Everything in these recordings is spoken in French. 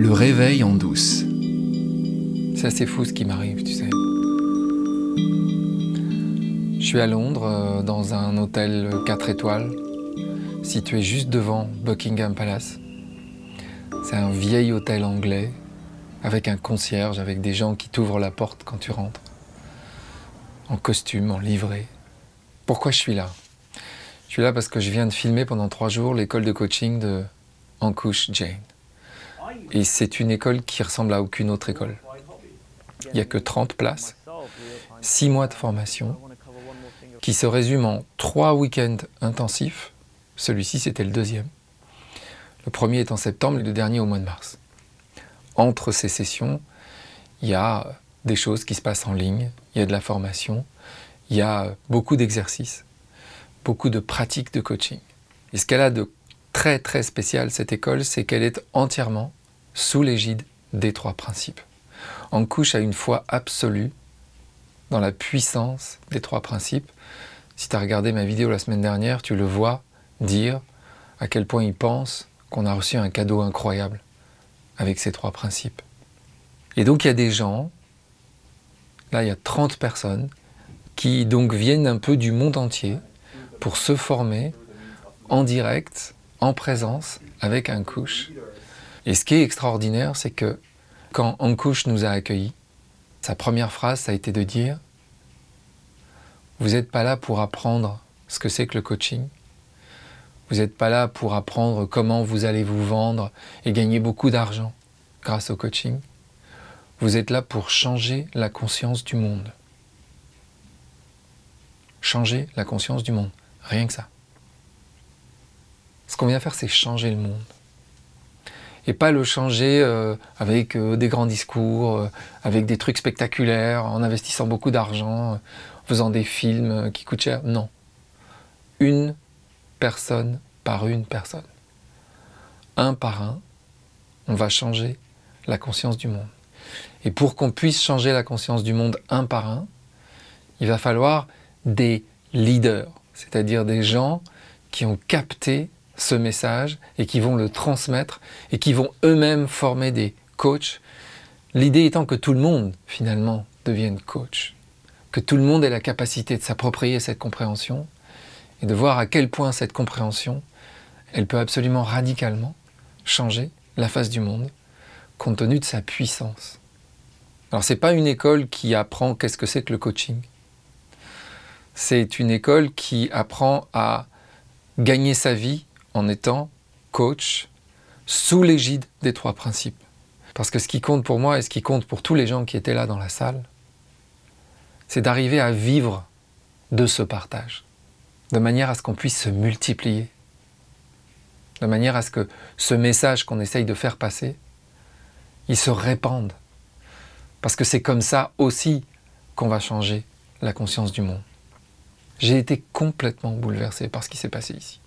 Le réveil en douce. C'est assez fou ce qui m'arrive, tu sais. Je suis à Londres, euh, dans un hôtel 4 étoiles, situé juste devant Buckingham Palace. C'est un vieil hôtel anglais, avec un concierge, avec des gens qui t'ouvrent la porte quand tu rentres, en costume, en livrée. Pourquoi je suis là? Je suis là parce que je viens de filmer pendant trois jours l'école de coaching de Ankush Jain. Et c'est une école qui ressemble à aucune autre école. Il n'y a que 30 places, 6 mois de formation, qui se résument en 3 week-ends intensifs. Celui-ci, c'était le deuxième. Le premier est en septembre et le dernier au mois de mars. Entre ces sessions, il y a des choses qui se passent en ligne, il y a de la formation, il y a beaucoup d'exercices, beaucoup de pratiques de coaching. Et ce qu'elle a de très très spécial, cette école, c'est qu'elle est entièrement sous l'égide des trois principes. En couche à une foi absolue dans la puissance des trois principes. Si tu as regardé ma vidéo la semaine dernière, tu le vois dire à quel point il pense qu'on a reçu un cadeau incroyable avec ces trois principes. Et donc il y a des gens, là il y a 30 personnes, qui donc viennent un peu du monde entier pour se former en direct, en présence, avec un couche. Et ce qui est extraordinaire, c'est que quand Ankush nous a accueillis, sa première phrase, ça a été de dire Vous n'êtes pas là pour apprendre ce que c'est que le coaching. Vous n'êtes pas là pour apprendre comment vous allez vous vendre et gagner beaucoup d'argent grâce au coaching. Vous êtes là pour changer la conscience du monde. Changer la conscience du monde. Rien que ça. Ce qu'on vient faire, c'est changer le monde et pas le changer euh, avec euh, des grands discours, euh, avec des trucs spectaculaires, en investissant beaucoup d'argent, en faisant des films qui coûtent cher. Non. Une personne par une personne. Un par un, on va changer la conscience du monde. Et pour qu'on puisse changer la conscience du monde un par un, il va falloir des leaders, c'est-à-dire des gens qui ont capté ce message et qui vont le transmettre et qui vont eux-mêmes former des coachs. L'idée étant que tout le monde, finalement, devienne coach. Que tout le monde ait la capacité de s'approprier cette compréhension et de voir à quel point cette compréhension, elle peut absolument radicalement changer la face du monde compte tenu de sa puissance. Alors c'est pas une école qui apprend qu'est-ce que c'est que le coaching. C'est une école qui apprend à gagner sa vie en étant coach sous l'égide des trois principes. Parce que ce qui compte pour moi et ce qui compte pour tous les gens qui étaient là dans la salle, c'est d'arriver à vivre de ce partage, de manière à ce qu'on puisse se multiplier, de manière à ce que ce message qu'on essaye de faire passer, il se répande. Parce que c'est comme ça aussi qu'on va changer la conscience du monde. J'ai été complètement bouleversé par ce qui s'est passé ici.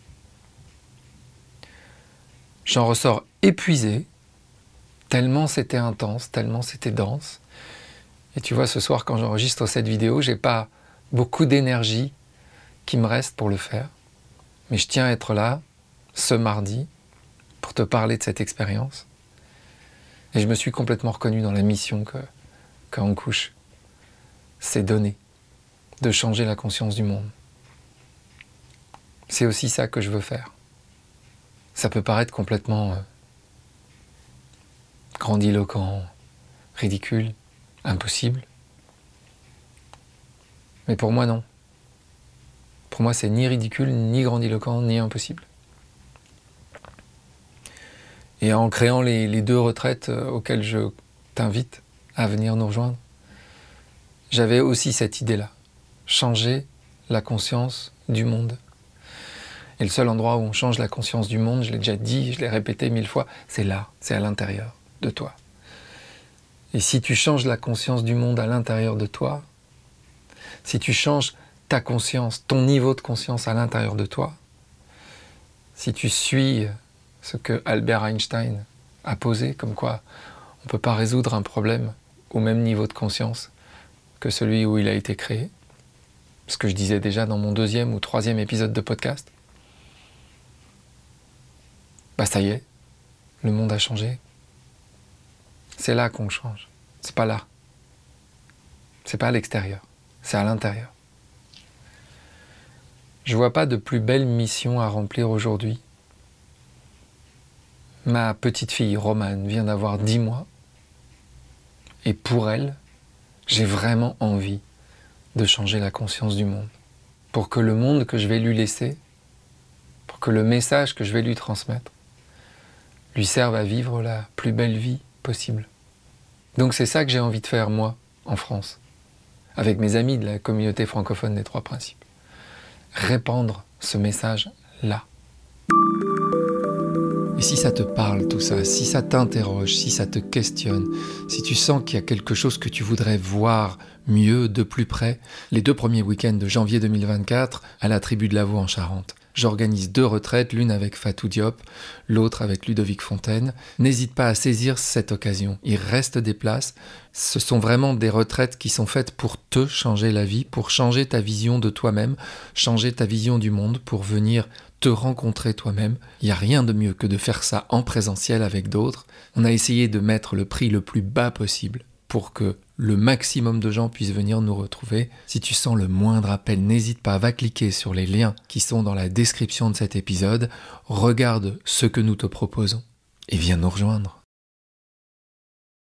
J'en ressors épuisé, tellement c'était intense, tellement c'était dense. Et tu vois, ce soir, quand j'enregistre cette vidéo, j'ai pas beaucoup d'énergie qui me reste pour le faire. Mais je tiens à être là ce mardi pour te parler de cette expérience. Et je me suis complètement reconnu dans la mission que, couche s'est donnée, de changer la conscience du monde. C'est aussi ça que je veux faire ça peut paraître complètement euh, grandiloquent, ridicule, impossible. Mais pour moi, non. Pour moi, c'est ni ridicule, ni grandiloquent, ni impossible. Et en créant les, deux retraites euh, auxquelles je t'invite à venir nous rejoindre, j'avais aussi cette idée-là. Changer la conscience du monde. Et le seul endroit où on change la conscience du monde, je l'ai déjà dit, je l'ai répété mille fois, c'est là, c'est à l'intérieur de toi. Et si tu changes la conscience du monde à l'intérieur de toi, si tu changes ta conscience, ton niveau de conscience à l'intérieur de toi, si tu suis ce que Albert Einstein a posé, comme quoi on ne peut pas résoudre un problème au même niveau de conscience que celui où il a été créé, ce que je disais déjà dans mon deuxième ou troisième épisode de podcast, bah ça y est, le monde a changé. C'est là qu'on change. C'est pas là. C'est pas à l'extérieur. C'est à l'intérieur. Je vois pas de plus belle mission à remplir aujourd'hui. Ma petite fille Romane vient d'avoir 10 mois. Et pour elle, j'ai vraiment envie de changer la conscience du monde. Pour que le monde que je vais lui laisser, pour que le message que je vais lui transmettre, lui serve à vivre la plus belle vie possible. Donc c'est ça que j'ai envie de faire, moi, en France, avec mes amis de la communauté francophone des Trois Principes. Répandre ce message-là. Et si ça te parle tout ça, si ça t'interroge, si ça te questionne, si tu sens qu'il y a quelque chose que tu voudrais voir mieux, de plus près, les deux premiers week-ends de janvier 2024 à la tribu de Lavaux en Charente. J'organise deux retraites, l'une avec Fatou Diop, l'autre avec Ludovic Fontaine. N'hésite pas à saisir cette occasion. Il reste des places. Ce sont vraiment des retraites qui sont faites pour te changer la vie, pour changer ta vision de toi-même, changer ta vision du monde, pour venir te rencontrer toi-même. Il n'y a rien de mieux que de faire ça en présentiel avec d'autres. On a essayé de mettre le prix le plus bas possible pour que le maximum de gens puissent venir nous retrouver. Si tu sens le moindre appel, n'hésite pas, va cliquer sur les liens qui sont dans la description de cet épisode, regarde ce que nous te proposons et viens nous rejoindre.